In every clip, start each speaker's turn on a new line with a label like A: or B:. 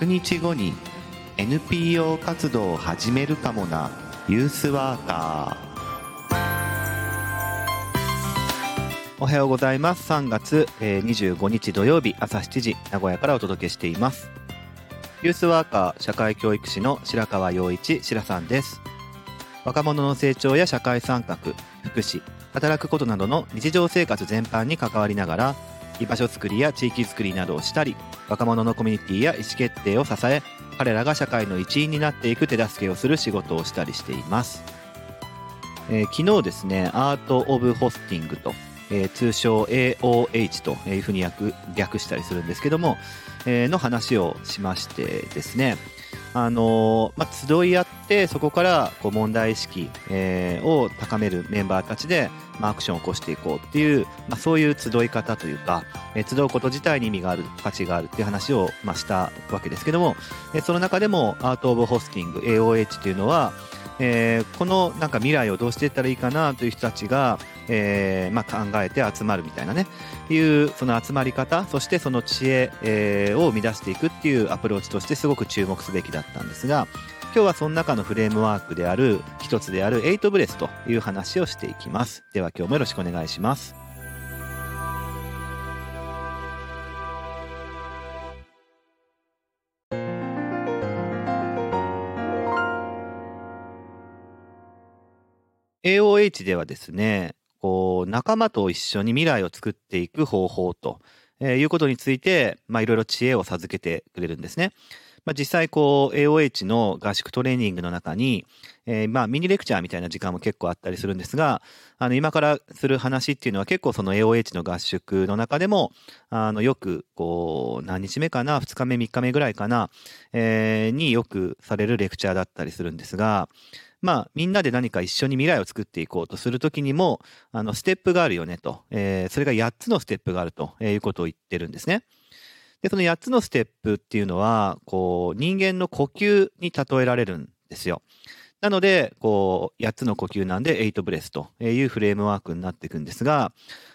A: 100日後に NPO 活動を始めるかもな。ユースワーカー。おはようございます。3月25日土曜日朝7時名古屋からお届けしています。ユースワーカー社会教育士の白川陽一白さんです。若者の成長や社会参画福祉働くことなどの日常生活全般に関わりながら居場所づくりや地域づくりなどをしたり若者のコミュニティや意思決定を支え彼らが社会の一員になっていく手助けをする仕事をしたりしています、えー、昨日ですねアート・オブ・ホスティングと、えー、通称 AOH というふうに略したりするんですけども、えー、の話をしましてですね。あのまあ、集い合ってそこからこう問題意識、えー、を高めるメンバーたちで、まあ、アクションを起こしていこうっていう、まあ、そういう集い方というか、えー、集うこと自体に意味がある価値があるっていう話を、まあ、したわけですけども、えー、その中でもアート・オブ・ホスティング AOH というのは、えー、このなんか未来をどうしていったらいいかなという人たちが、えーまあ、考えて集まるみたいなね。いうその集まり方そしてその知恵、えー、を生み出していくっていうアプローチとしてすごく注目すべきだったんですが今日はその中のフレームワークである一つである8ブレスという話をしていきます。では今日もよろしくお願いします。AOH ではですねこう仲間と一緒に未来を作っていく方法と、えー、いうことについて、まあ、いろいろ知恵を授けてくれるんですね。まあ、実際こう AOH の合宿トレーニングの中に、えー、まあミニレクチャーみたいな時間も結構あったりするんですがあの今からする話っていうのは結構その AOH の合宿の中でもあのよくこう何日目かな2日目3日目ぐらいかな、えー、によくされるレクチャーだったりするんですがまあ、みんなで何か一緒に未来を作っていこうとするときにも、あの、ステップがあるよねと、えー、それが8つのステップがあるということを言ってるんですね。で、その8つのステップっていうのは、こう、人間の呼吸に例えられるんですよ。なので、こう、8つの呼吸なんで8ブレスというフレームワークになっていくんですが、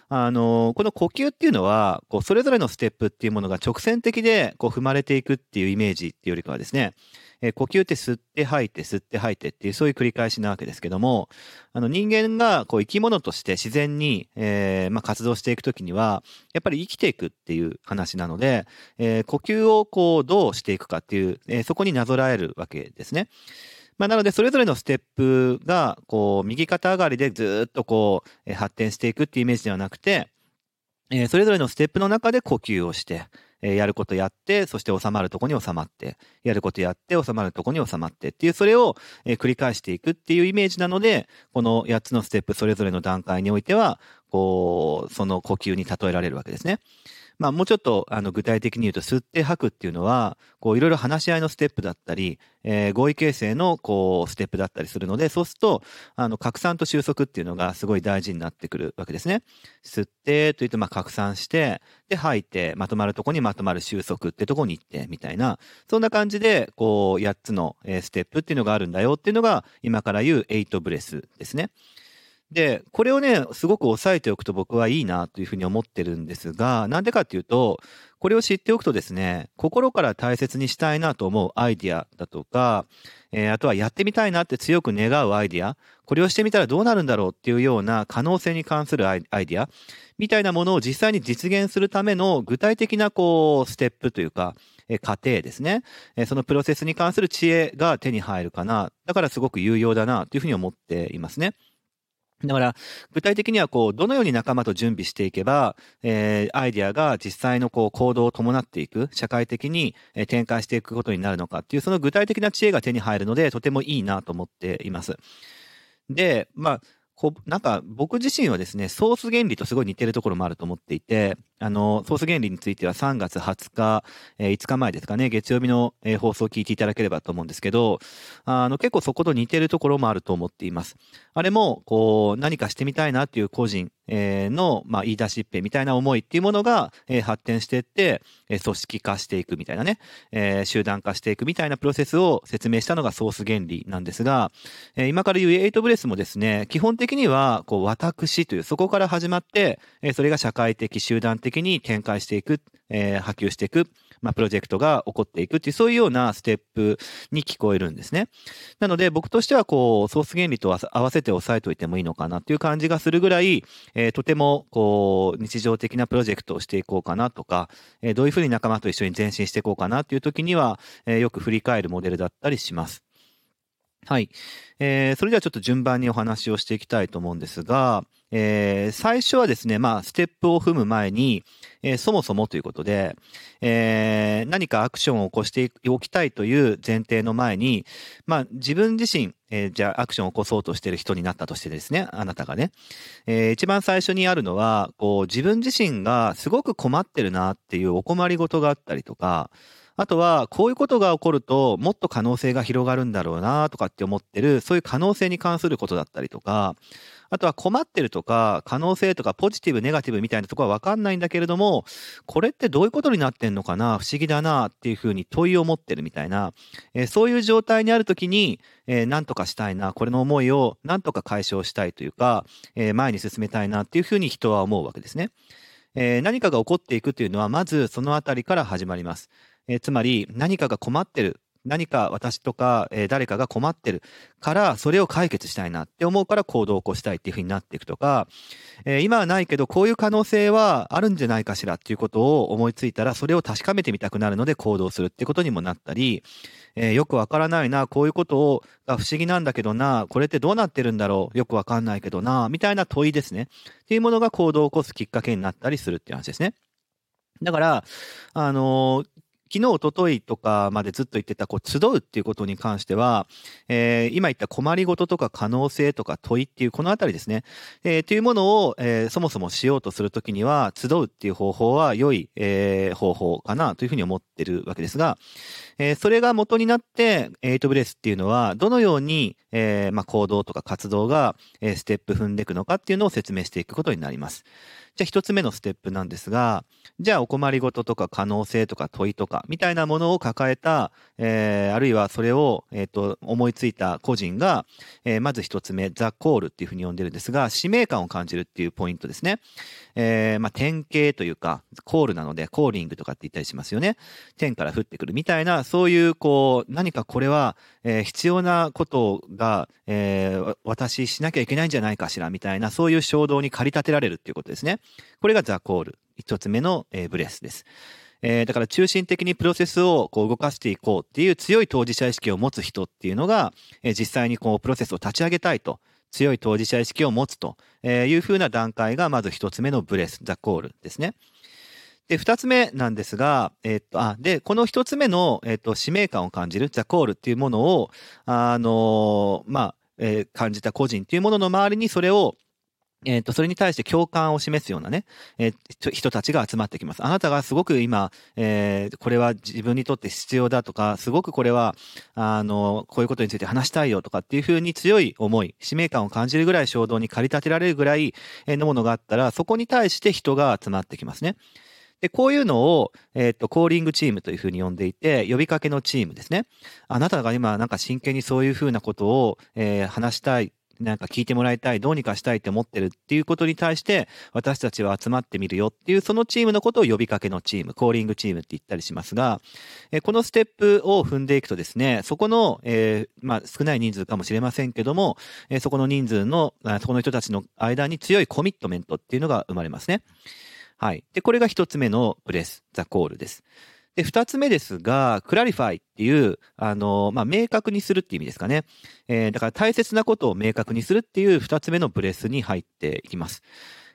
A: あの、この呼吸っていうのは、こう、それぞれのステップっていうものが直線的で、こう、踏まれていくっていうイメージっていうよりかはですね、え、呼吸って吸って吐いて吸って吐いてっていうそういう繰り返しなわけですけども、あの人間がこう生き物として自然に、えー、まあ、活動していくときには、やっぱり生きていくっていう話なので、えー、呼吸をこうどうしていくかっていう、えそこになぞらえるわけですね。まあ、なので、それぞれのステップが、こう、右肩上がりでずっとこう、発展していくっていうイメージではなくて、それぞれのステップの中で呼吸をして、えやることやって、そして収まるとこに収まって、やることやって、収まるとこに収まってっていう、それを、え繰り返していくっていうイメージなので、この8つのステップそれぞれの段階においては、こう、その呼吸に例えられるわけですね。まあ、もうちょっとあの具体的に言うと吸って吐くっていうのはこういろいろ話し合いのステップだったり、えー、合意形成のこうステップだったりするのでそうするとあの拡散と収束っていうのがすごい大事になってくるわけですね。吸ってというとまあ拡散してで吐いてまとまるとこにまとまる収束ってとこに行ってみたいなそんな感じでこう8つのステップっていうのがあるんだよっていうのが今から言う8ブレスですね。で、これをね、すごく押さえておくと僕はいいなというふうに思ってるんですが、なんでかっていうと、これを知っておくとですね、心から大切にしたいなと思うアイディアだとか、えー、あとはやってみたいなって強く願うアイディア、これをしてみたらどうなるんだろうっていうような可能性に関するアイディア、みたいなものを実際に実現するための具体的なこう、ステップというか、え過程ですね、えそのプロセスに関する知恵が手に入るかな。だからすごく有用だなというふうに思っていますね。だから、具体的には、こう、どのように仲間と準備していけば、えー、アイディアが実際のこう、行動を伴っていく、社会的に展開していくことになるのかっていう、その具体的な知恵が手に入るので、とてもいいなと思っています。で、まあ、こうなんか僕自身はですね、ソース原理とすごい似てるところもあると思っていて、あの、ソース原理については3月20日、えー、5日前ですかね、月曜日の、えー、放送を聞いていただければと思うんですけど、あの、結構そこと似てるところもあると思っています。あれも、こう、何かしてみたいなっていう個人、えー、の、まあ、言い出しっぺみたいな思いっていうものが、えー、発展していって、えー、組織化していくみたいなね、えー、集団化していくみたいなプロセスを説明したのがソース原理なんですが、えー、今から言うエイトブレスもですね、基本的には、こう、私という、そこから始まって、えー、それが社会的、集団的に展開していく、えー、波及していく、まあ、プロジェクトが起こっていくっていう、そういうようなステップに聞こえるんですね。なので、僕としては、こう、ソース原理と合わせて押さえておいてもいいのかなっていう感じがするぐらい、えー、とても、こう、日常的なプロジェクトをしていこうかなとか、えー、どういうふうに仲間と一緒に前進していこうかなっていう時には、えー、よく振り返るモデルだったりします。はい。えー、それではちょっと順番にお話をしていきたいと思うんですが、えー、最初はですね、まあ、ステップを踏む前に、えー、そもそもということで、えー、何かアクションを起こしておきたいという前提の前に、まあ、自分自身、えー、じゃあアクションを起こそうとしている人になったとしてですね、あなたがね、えー、一番最初にあるのは、こう、自分自身がすごく困ってるなっていうお困りごとがあったりとか、あとは、こういうことが起こると、もっと可能性が広がるんだろうなとかって思ってる、そういう可能性に関することだったりとか、あとは困ってるとか、可能性とか、ポジティブ、ネガティブみたいなところはわかんないんだけれども、これってどういうことになってんのかな不思議だなっていうふうに問いを持ってるみたいな、えー、そういう状態にあるときに、えー、何とかしたいな、これの思いを何とか解消したいというか、えー、前に進めたいなっていうふうに人は思うわけですね。えー、何かが起こっていくというのは、まずそのあたりから始まります。えー、つまり何かが困ってる。何か私とか、えー、誰かが困ってるからそれを解決したいなって思うから行動を起こしたいっていうふうになっていくとか、えー、今はないけどこういう可能性はあるんじゃないかしらっていうことを思いついたらそれを確かめてみたくなるので行動するってことにもなったり、えー、よくわからないなこういうことをが不思議なんだけどなこれってどうなってるんだろうよくわかんないけどなみたいな問いですねっていうものが行動を起こすきっかけになったりするっていう話ですね。だから、あのー、昨日、おとといとかまでずっと言ってた、こう、集うっていうことに関しては、えー、今言った困りごととか可能性とか問いっていう、このあたりですね。えー、というものを、えー、そもそもしようとするときには、集うっていう方法は良い、えー、方法かなというふうに思ってるわけですが、えー、それが元になって、エイトブレスっていうのは、どのように、えー、まあ、行動とか活動が、えー、ステップ踏んでいくのかっていうのを説明していくことになります。じゃあ一つ目のステップなんですが、じゃあお困りごととか可能性とか問いとかみたいなものを抱えた、えー、あるいはそれを、えーと、思いついた個人が、えー、まず一つ目、ザ・コールっていうふうに呼んでるんですが、使命感を感じるっていうポイントですね。えー、まあ、典型というか、コールなので、コーリングとかって言ったりしますよね。天から降ってくるみたいな、そういう、こう、何かこれは、えー、必要なことが、えー、私しなきゃいけないんじゃないかしら、みたいな、そういう衝動に駆り立てられるっていうことですね。これがザ・コール。一つ目の、えー、ブレスです。えー、だから中心的にプロセスをこう動かしていこうっていう強い当事者意識を持つ人っていうのが、えー、実際にこうプロセスを立ち上げたいと強い当事者意識を持つというふうな段階がまず一つ目のブレス、ザ・コールですね。で、二つ目なんですが、えっと、あ、で、この一つ目の、えっと、使命感を感じる、ザ・コールっていうものを、あの、まあ、えー、感じた個人っていうものの周りにそれをえっ、と、それに対して共感を示すようなね、えー、人たちが集まってきます。あなたがすごく今、えー、これは自分にとって必要だとか、すごくこれは、あの、こういうことについて話したいよとかっていうふうに強い思い、使命感を感じるぐらい衝動に駆り立てられるぐらいのものがあったら、そこに対して人が集まってきますね。で、こういうのを、えっ、ー、と、コーリングチームというふうに呼んでいて、呼びかけのチームですね。あなたが今、なんか真剣にそういうふうなことを、えー、話したいなんか聞いてもらいたい、どうにかしたいって思ってるっていうことに対して、私たちは集まってみるよっていう、そのチームのことを呼びかけのチーム、 calling team って言ったりしますが、えこのステップを踏んでいくとですね、そこの、えー、まあ、少ない人数かもしれませんけども、えそこの人数の、そこの人たちの間に強いコミットメントっていうのが生まれますね。はい。で、これが一つ目のブレス、 the call です。で、二つ目ですが、 clarify っていう、あの、まあ、明確にするっていう意味ですかね。えー、だから大切なことを明確にするっていう二つ目のブレスに入っていきます。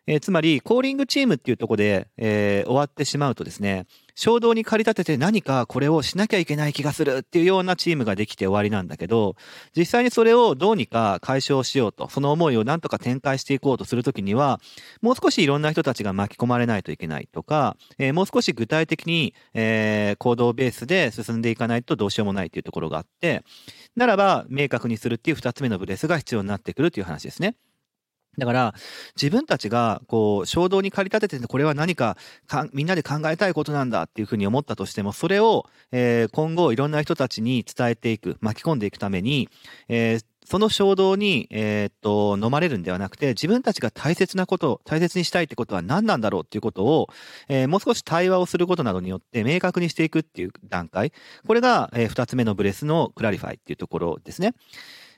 A: えー、つまり、コーリングチームっていうところで、えー、終わってしまうとですね、衝動に駆り立てて何かこれをしなきゃいけない気がするっていうようなチームができて終わりなんだけど、実際にそれをどうにか解消しようと、その思いを何とか展開していこうとするときには、もう少しいろんな人たちが巻き込まれないといけないとか、えー、もう少し具体的に、えー、行動ベースで進んでいかないとどうしようもないというところがあって、ならば明確にするっていう二つ目のブレスが必要になってくるという話ですね。だから、自分たちが、こう、衝動に駆り立てて、これは何か、みんなで考えたいことなんだっていうふうに思ったとしても、それを、えー、今後いろんな人たちに伝えていく、巻き込んでいくために、えーその衝動に、えー、っと、飲まれるんではなくて、自分たちが大切なこと、大切にしたいってことは何なんだろうっていうことを、えー、もう少し対話をすることなどによって明確にしていくっていう段階。これが、えー、二つ目のブレスの clarify っていうところですね。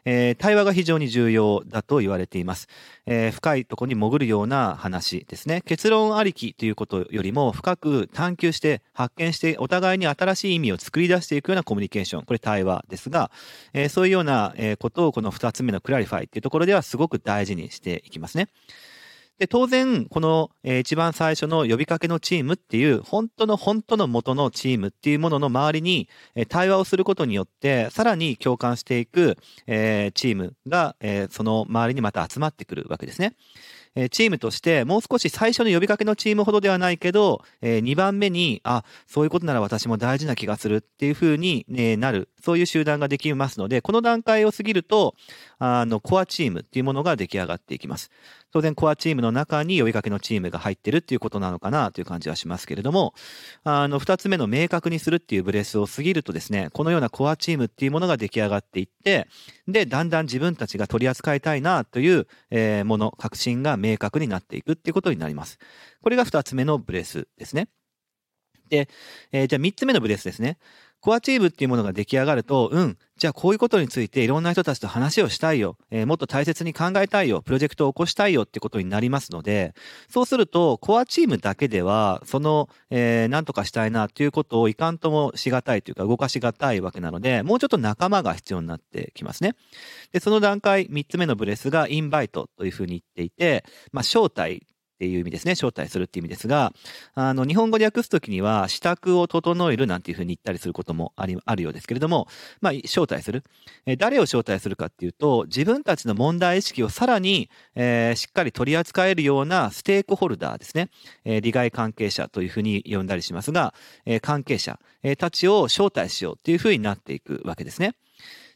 A: えー、対話が非常に重要だと言われています。えー、深いところに潜るような話ですね。結論ありきということよりも深く探求して発見してお互いに新しい意味を作り出していくようなコミュニケーション。これ対話ですが、えー、そういうようなことをこの二つ目の clarify っていうところではすごく大事にしていきますね。で、当然、この、え、一番最初の呼びかけのチームっていう、本当の本当の元のチームっていうものの周りに、え、対話をすることによって、さらに共感していく、え、チームが、え、その周りにまた集まってくるわけですね。えチームとしてもう少し最初の呼びかけのチームほどではないけど、え2番目に、あ、そういうことなら私も大事な気がするっていうふうに、ね、なる、そういう集団ができますので、この段階を過ぎると、あの、コアチームっていうものが出来上がっていきます。当然コアチームの中に呼びかけのチームが入ってるっていうことなのかなという感じはしますけれども、あの、二つ目の明確にするっていうブレスを過ぎるとですね、このようなコアチームっていうものが出来上がっていって、で、だんだん自分たちが取り扱いたいなという、えー、もの、確信が明確になっていくっていうことになります。これが二つ目のブレスですね。で、えー、じゃあ三つ目のブレスですね。コアチームっていうものが出来上がると、うん、じゃあこういうことについていろんな人たちと話をしたいよ、えー、もっと大切に考えたいよ、プロジェクトを起こしたいよってことになりますので、そうすると、コアチームだけでは、その、えー、なんとかしたいなっていうことをいかんともしがたいというか動かしがたいわけなので、もうちょっと仲間が必要になってきますね。で、その段階、三つ目のブレスがインバイトというふうに言っていて、まあ、招待っていう意味ですね。招待するっていう意味ですが、あの、日本語で訳すときには、支度を整えるなんていうふうに言ったりすることもあり、あるようですけれども、まあ、招待する。え誰を招待するかっていうと、自分たちの問題意識をさらに、えー、しっかり取り扱えるようなステークホルダーですね。えー、利害関係者というふうに呼んだりしますが、えー、関係者、えたちを招待しようっていうふうになっていくわけですね。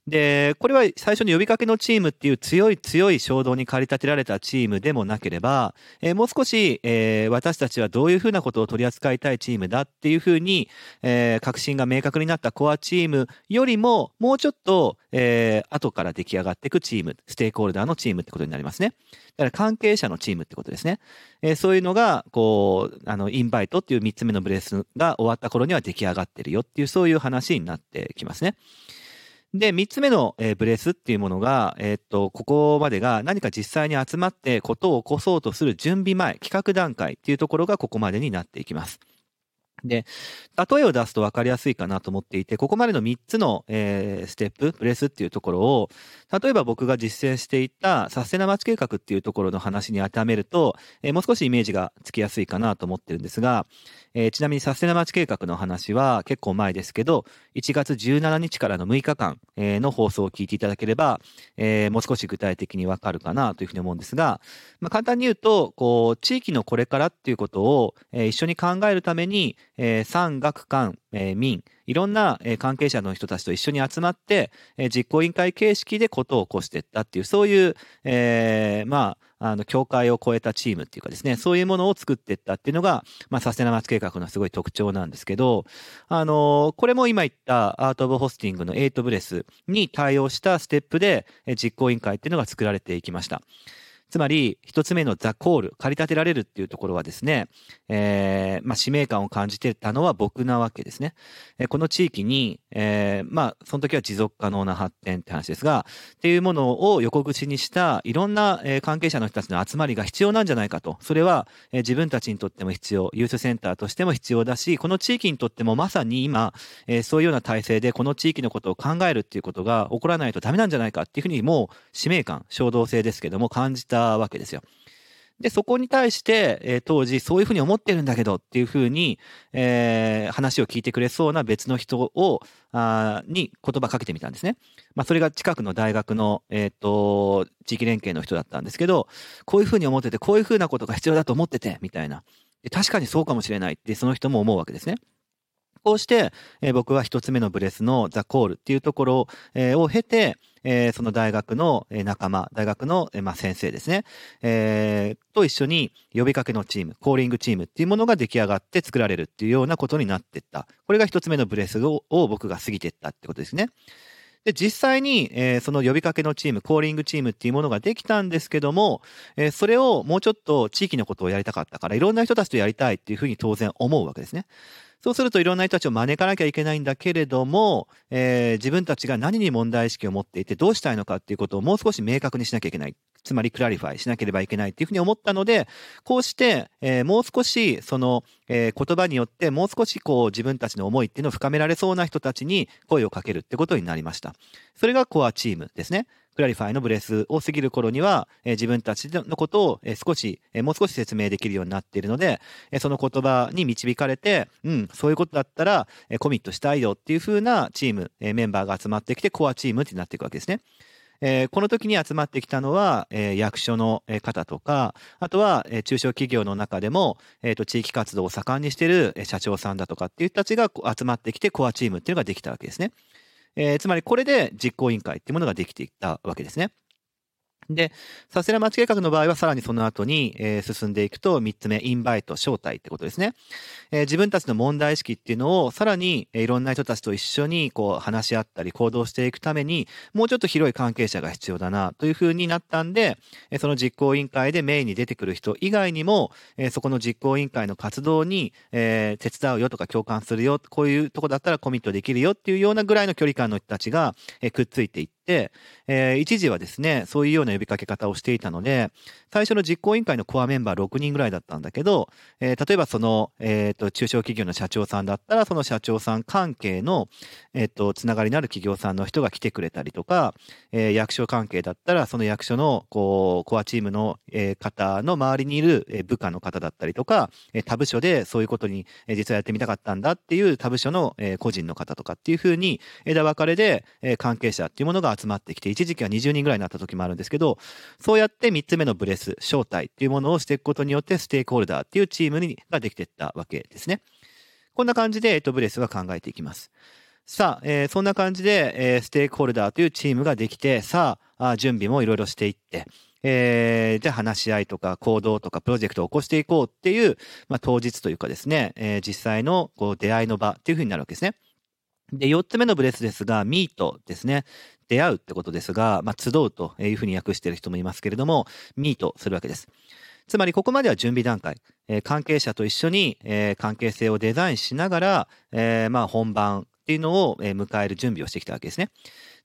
A: で、これは最初に呼びかけのチームっていう強い強い衝動に駆り立てられたチームでもなければ、えー、もう少し、えー、私たちはどういうふうなことを取り扱いたいチームだっていうふうに、えー、確信が明確になったコアチームよりも、もうちょっと、えー、後から出来上がっていくチーム、ステークホルダーのチームってことになりますね。だから関係者のチームってことですね。え、そういうのが、こう、あの、インバイトっていう3つ目のブレスが終わった頃には出来上がってるよっていう、そういう話になってきますね。で、三つ目の、えー、ブレスっていうものが、えー、っと、ここまでが何か実際に集まってことを起こそうとする準備前、企画段階っていうところがここまでになっていきます。で、例えを出すと分かりやすいかなと思っていて、ここまでの3つの、えー、ステップ、プレスっていうところを、例えば僕が実践していたサステナ町計画っていうところの話に当てはめると、えー、もう少しイメージがつきやすいかなと思ってるんですが、えー、ちなみにサステナ町計画の話は結構前ですけど、1月17日からの6日間、え、の放送を聞いていただければ、え、もう少し具体的にわかるかなというふうに思うんですが、まあ、簡単に言うと、こう、地域のこれからっていうことを、え、一緒に考えるために、えー、産学官、えー、民、いろんな、えー、関係者の人たちと一緒に集まって、えー、実行委員会形式でことを起こしていったっていう、そういう、えー、まあ、あの、境界を超えたチームっていうかですね、そういうものを作っていったっていうのが、まあ、サステナマツ計画のすごい特徴なんですけど、あのこれも今言ったアート・オブ・ホスティングの8ブレスに対応したステップで、え実行委員会っていうのが作られていきました。つまり、一つ目のザ・コール、駆り立てられるっていうところはですね、えー、まあ、使命感を感じてたのは僕なわけですね。えー、この地域に、えー、まあ、その時は持続可能な発展って話ですが、っていうものを横口にしたいろんな、えー、関係者の人たちの集まりが必要なんじゃないかと。それは、えー、自分たちにとっても必要、ユースセンターとしても必要だし、この地域にとってもまさに今、えー、そういうような体制でこの地域のことを考えるっていうことが起こらないとダメなんじゃないかっていうふうにもう使命感、衝動性ですけども感じたわけですよ。で、そこに対して、えー、当時そういうふうに思ってるんだけどっていうふうに、えー、話を聞いてくれそうな別の人を、あに言葉かけてみたんですね。まあ、それが近くの大学の、えっ、ー、と、地域連携の人だったんですけど、こういうふうに思ってて、こういうふうなことが必要だと思ってて、みたいな。確かにそうかもしれないってその人も思うわけですね。こうして、えー、僕は一つ目のブレスのザ・コールっていうところ、えー、を経て、えー、その大学の仲間、大学の、まあ、先生ですね、えー、と一緒に呼びかけのチーム、コーリングチームっていうものが出来上がって作られるっていうようなことになっていった。これが一つ目のブレスを僕が過ぎていったってことですね。で、実際に、えー、その呼びかけのチーム、 calling team っていうものができたんですけども、えー、それをもうちょっと地域のことをやりたかったから、いろんな人たちとやりたいっていうふうに当然思うわけですね。そうするといろんな人たちを招かなきゃいけないんだけれども、えー、自分たちが何に問題意識を持っていてどうしたいのかっていうことをもう少し明確にしなきゃいけない。つまり clarify しなければいけないっていうふうに思ったので、こうして、えー、もう少しその、えー、言葉によってもう少しこう自分たちの思いっていうのを深められそうな人たちに声をかけるってことになりました。それがコアチームですね。 clarify のブレスを過ぎる頃には、えー、自分たちのことを、えー、少し、えー、もう少し説明できるようになっているので、えー、その言葉に導かれて、うん、そういうことだったら、えー、コミットしたいよっていう風なチーム、えー、メンバーが集まってきて、コアチームってなっていくわけですね。えー、この時に集まってきたのは、えー、役所の方とか、あとは、えー、中小企業の中でも、えーと、地域活動を盛んにしている社長さんだとかっていう人たちが集まってきてコアチームっていうのができたわけですね。え、つまりこれで実行委員会っていうものができていったわけですね。で、サステナ町計画の場合はさらにその後に、えー、進んでいくと3つ目、インバイト、招待ってことですね。えー、自分たちの問題意識っていうのをさらに、えー、いろんな人たちと一緒にこう話し合ったり行動していくためにもうちょっと広い関係者が必要だなというふうになったんで、え、その実行委員会でメインに出てくる人以外にも、え、そこの実行委員会の活動に、え、手伝うよとか共感するよ、こういうとこだったらコミットできるよっていうようなぐらいの距離感の人たちが、え、くっついていって、えー、一時はですね、そういうような呼びかけ方をしていたので、最初の実行委員会のコアメンバー6人ぐらいだったんだけど、えー、例えばその、えっ、ー、と、中小企業の社長さんだったら、その社長さん関係の、えっ、と、つながりのある企業さんの人が来てくれたりとか、えー、役所関係だったら、その役所の、こう、コアチームの、え、方の周りにいる、部下の方だったりとか、え、他部署でそういうことに、え、実はやってみたかったんだっていう他部署の、え、個人の方とかっていうふうに、枝分かれで、え、関係者っていうものが集まってきて、一時期は20人ぐらいになった時もあるんですけど、そうやって3つ目のブレス、招待っていうものをしていくことによって、ステークホルダーっていうチームにができていったわけですね。こんな感じで、えっと、ブレスは考えていきます。さあ、えー、そんな感じで、えー、ステークホルダーというチームができて、さあ、あ準備もいろいろしていって、えー、じゃあ話し合いとか行動とかプロジェクトを起こしていこうっていう、まあ、当日というかですね、えー、実際のこう出会いの場っていうふうになるわけですね。で、4つ目のブレスですが、ミートですね。出会うってことですが、まあ、集うというふうに訳している人もいますけれども、ミートするわけです。つまりここまでは準備段階。えー、関係者と一緒に、えー、関係性をデザインしながら、えー、まあ本番っていうのを、え迎える準備をしてきたわけですね。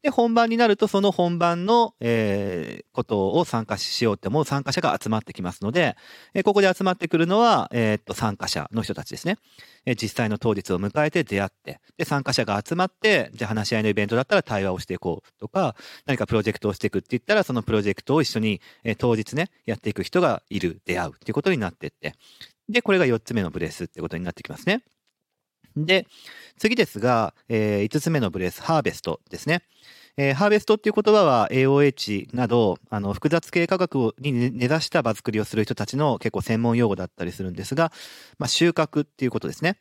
A: で、本番になると、その本番の、えー、ことを参加しようって思う参加者が集まってきますので、えー、ここで集まってくるのは、えー、っと、参加者の人たちですね。え、実際の当日を迎えて出会って、で、参加者が集まって、じゃあ話し合いのイベントだったら対話をしていこうとか、何かプロジェクトをしていくって言ったら、そのプロジェクトを一緒に、え、当日ね、やっていく人がいる、出会うっていうことになってって、で、これが4つ目のブレスってことになってきますね。で、次ですが、えー、5つ目のブレス、ハーベストですね。えー、ハーベストっていう言葉は AOH など、あの、複雑系科学に根ざした場作りをする人たちの結構専門用語だったりするんですが、まあ、収穫っていうことですね。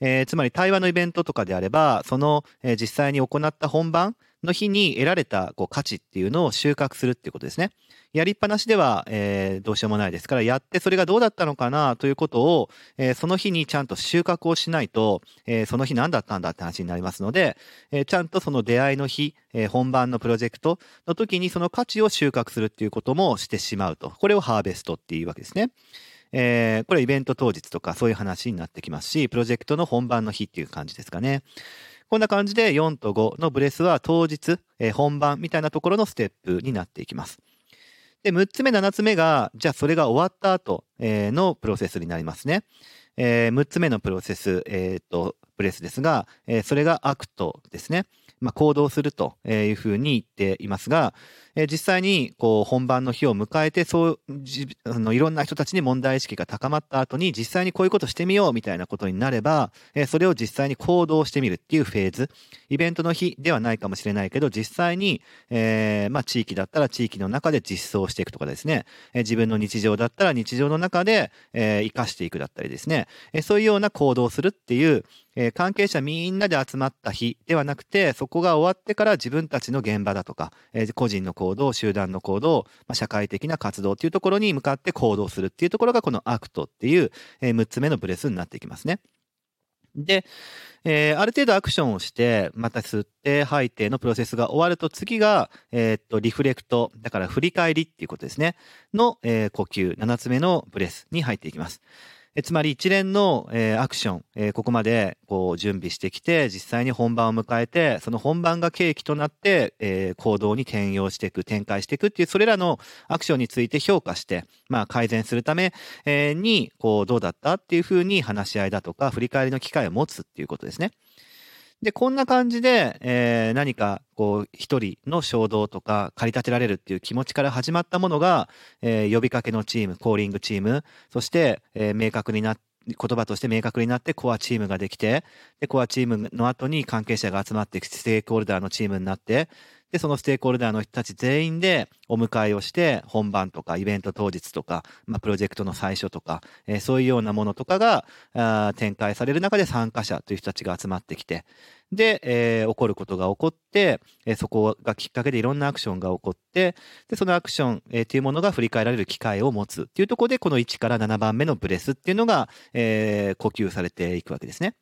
A: えー、つまり対話のイベントとかであれば、その、えー、実際に行った本番の日に得られたこう価値っていうのを収穫するっていうことですね。やりっぱなしでは、えー、どうしようもないですから、やってそれがどうだったのかなということを、えー、その日にちゃんと収穫をしないと、えー、その日何だったんだって話になりますので、えー、ちゃんとその出会いの日、えー、本番のプロジェクトの時にその価値を収穫するっていうこともしてしまうと。これをハーベストっていうわけですね。えー、これイベント当日とかそういう話になってきますし、プロジェクトの本番の日っていう感じですかね。こんな感じで4と5のブレスは当日、えー、本番みたいなところのステップになっていきます。で、6つ目、7つ目が、じゃあそれが終わった後、のプロセスになりますね。えー、6つ目のプロセス、えっ、と、ブレスですが、えー、それが act ですね。まあ、行動するというふうに言っていますが、え実際にこう本番の日を迎えてそうあのいろんな人たちに問題意識が高まった後に実際にこういうことしてみようみたいなことになれば、えそれを実際に行動してみるっていうフェーズ。イベントの日ではないかもしれないけど実際に、えー、まあ、地域だったら地域の中で実装していくとかですね、え自分の日常だったら日常の中で、えー、生かしていくだったりですね、えそういうような行動をするっていうえ関係者みんなで集まった日ではなくて、そこが終わってから自分たちの現場だとか、え個人の行動、行動集団の行動、まあ、社会的な活動っていうところに向かって行動するっていうところがこの act っていう、えー、6つ目のブレスになっていきますね。で、えー、ある程度アクションをして、また吸って吐いてのプロセスが終わると次が、えー、っと、リフレクト、だから振り返りっていうことですね、の、えー、呼吸、7つ目のブレスに入っていきます。えつまり一連の、えー、アクション、えー、ここまでこう準備してきて、実際に本番を迎えて、その本番が契機となって、えー、行動に転用していく、展開していくっていう、それらのアクションについて評価して、まあ改善するため、え、に、こう、どうだったっていうふうに話し合いだとか、振り返りの機会を持つっていうことですね。で、こんな感じで、えー、何か、こう、一人の衝動とか、駆り立てられるっていう気持ちから始まったものが、えー、呼びかけのチーム、コーリングチーム、そして、えー、明確にな、言葉として明確になってコアチームができて、で、コアチームの後に関係者が集まってステークホルダーのチームになって、で、そのステークホルダーの人たち全員でお迎えをして、本番とかイベント当日とか、まあ、プロジェクトの最初とか、えー、そういうようなものとかがあ展開される中で参加者という人たちが集まってきて、で、えー、起こることが起こって、えー、そこがきっかけでいろんなアクションが起こって、で、そのアクション、えー、っていうものが振り返られる機会を持つっていうところで、この1から7番目のブレスっていうのが、えー、呼吸されていくわけですね。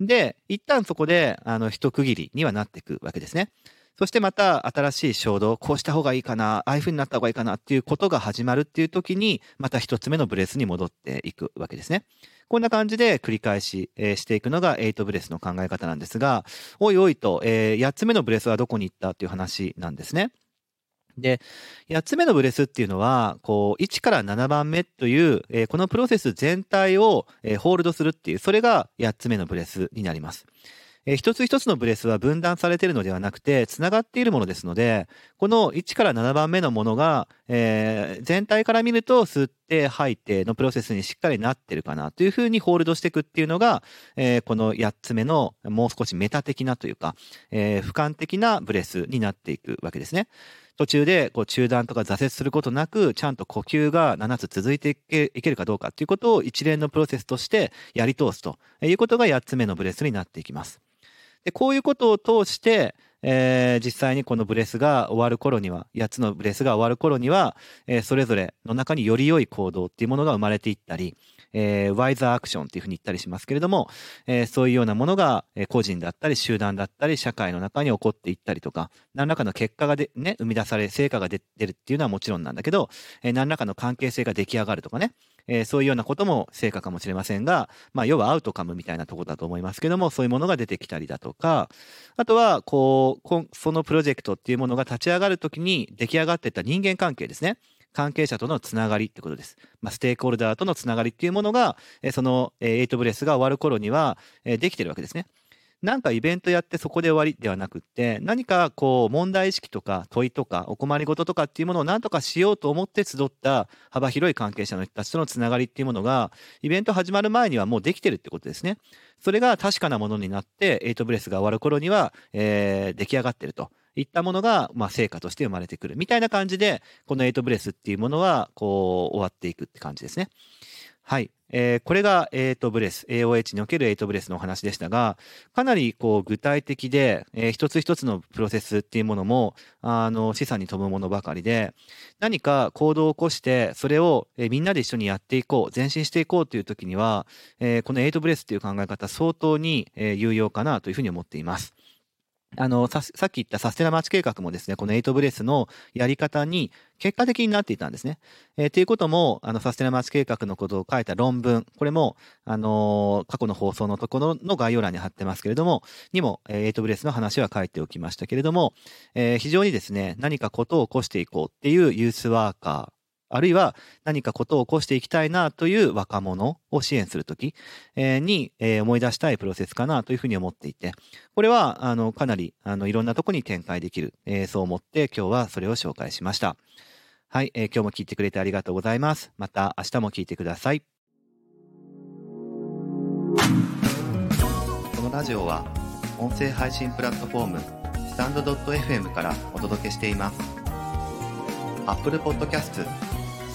A: で、一旦そこで、あの、一区切りにはなっていくわけですね。そしてまた新しい衝動、こうした方がいいかな、ああいう風になった方がいいかなっていうことが始まるっていう時に、また一つ目のブレスに戻っていくわけですね。こんな感じで繰り返し、えー、していくのが8ブレスの考え方なんですが、おいおいと、えー、8つ目のブレスはどこに行ったっていう話なんですね。で、8つ目のブレスっていうのは、こう、1から7番目という、えー、このプロセス全体を、えー、ホールドするっていう、それが8つ目のブレスになります。えー、一つ一つのブレスは分断されているのではなくて、つながっているものですので、この1から7番目のものが、えー、全体から見ると吸って吐いてのプロセスにしっかりなってるかなというふうにホールドしていくっていうのが、えー、この8つ目のもう少しメタ的なというか、えー、俯瞰的なブレスになっていくわけですね。途中でこう中断とか挫折することなく、ちゃんと呼吸が7つ続いていけいけるかどうかっていうことを一連のプロセスとしてやり通すということが8つ目のブレスになっていきます。で、こういうことを通して、えー、実際にこのブレスが終わる頃には、8つのブレスが終わる頃には、えー、それぞれの中により良い行動っていうものが生まれていったり、えー、ワイザーアクションっていうふうに言ったりしますけれども、えー、そういうようなものが、個人だったり集団だったり社会の中に起こっていったりとか、何らかの結果がで、ね、生み出され、成果が出るっていうのはもちろんなんだけど、えー、何らかの関係性が出来上がるとかね、えー、そういうようなことも成果かもしれませんが、まあ、要はアウトカムみたいなところだと思いますけども、そういうものが出てきたりだとか、あとは、こう、そのプロジェクトっていうものが立ち上がるときに出来上がっていった人間関係ですね。関係者とのつながりってことです。まあ、ステークホルダーとのつながりっていうものが、その8ブレスが終わる頃にはできてるわけですね。なんかイベントやってそこで終わりではなくって、何かこう問題意識とか問いとかお困りごととかっていうものを何とかしようと思って集った幅広い関係者の人たちとのつながりっていうものが、イベント始まる前にはもうできてるってことですね。それが確かなものになって、 eight breath が終わる頃には、えー、出来上がってると。いったものが、まあ、成果として生まれてくる。みたいな感じで、この eight breath っていうものは、こう、終わっていくって感じですね。はい。えー、これが8ブレス、AOH における8ブレスのお話でしたが、かなりこう具体的で、えー、一つ一つのプロセスっていうものも、あの、示唆に富むものばかりで、何か行動を起こして、それを、えー、みんなで一緒にやっていこう、前進していこうという時には、えー、この8ブレスっていう考え方、相当に、えー、有用かなというふうに思っています。あのさ、さっき言ったサステナマチ計画もですね、この8ブレスのやり方に結果的になっていたんですね。えー、ということも、あの、サステナマチ計画のことを書いた論文、これも、あのー、過去の放送のところの概要欄に貼ってますけれども、にも、えー、8ブレスの話は書いておきましたけれども、えー、非常にですね、何かことを起こしていこうっていうユースワーカー、あるいは何かことを起こしていきたいなという若者を支援するときに思い出したいプロセスかなというふうに思っていて、これはあのかなりあのいろんなとこに展開できる、え、そう思って今日はそれを紹介しました。はい、え、今日も聞いてくれてありがとうございます。また明日も聞いてください。このラジオは音声配信プラットフォームスタンド .fm からお届けしています。Apple Podcast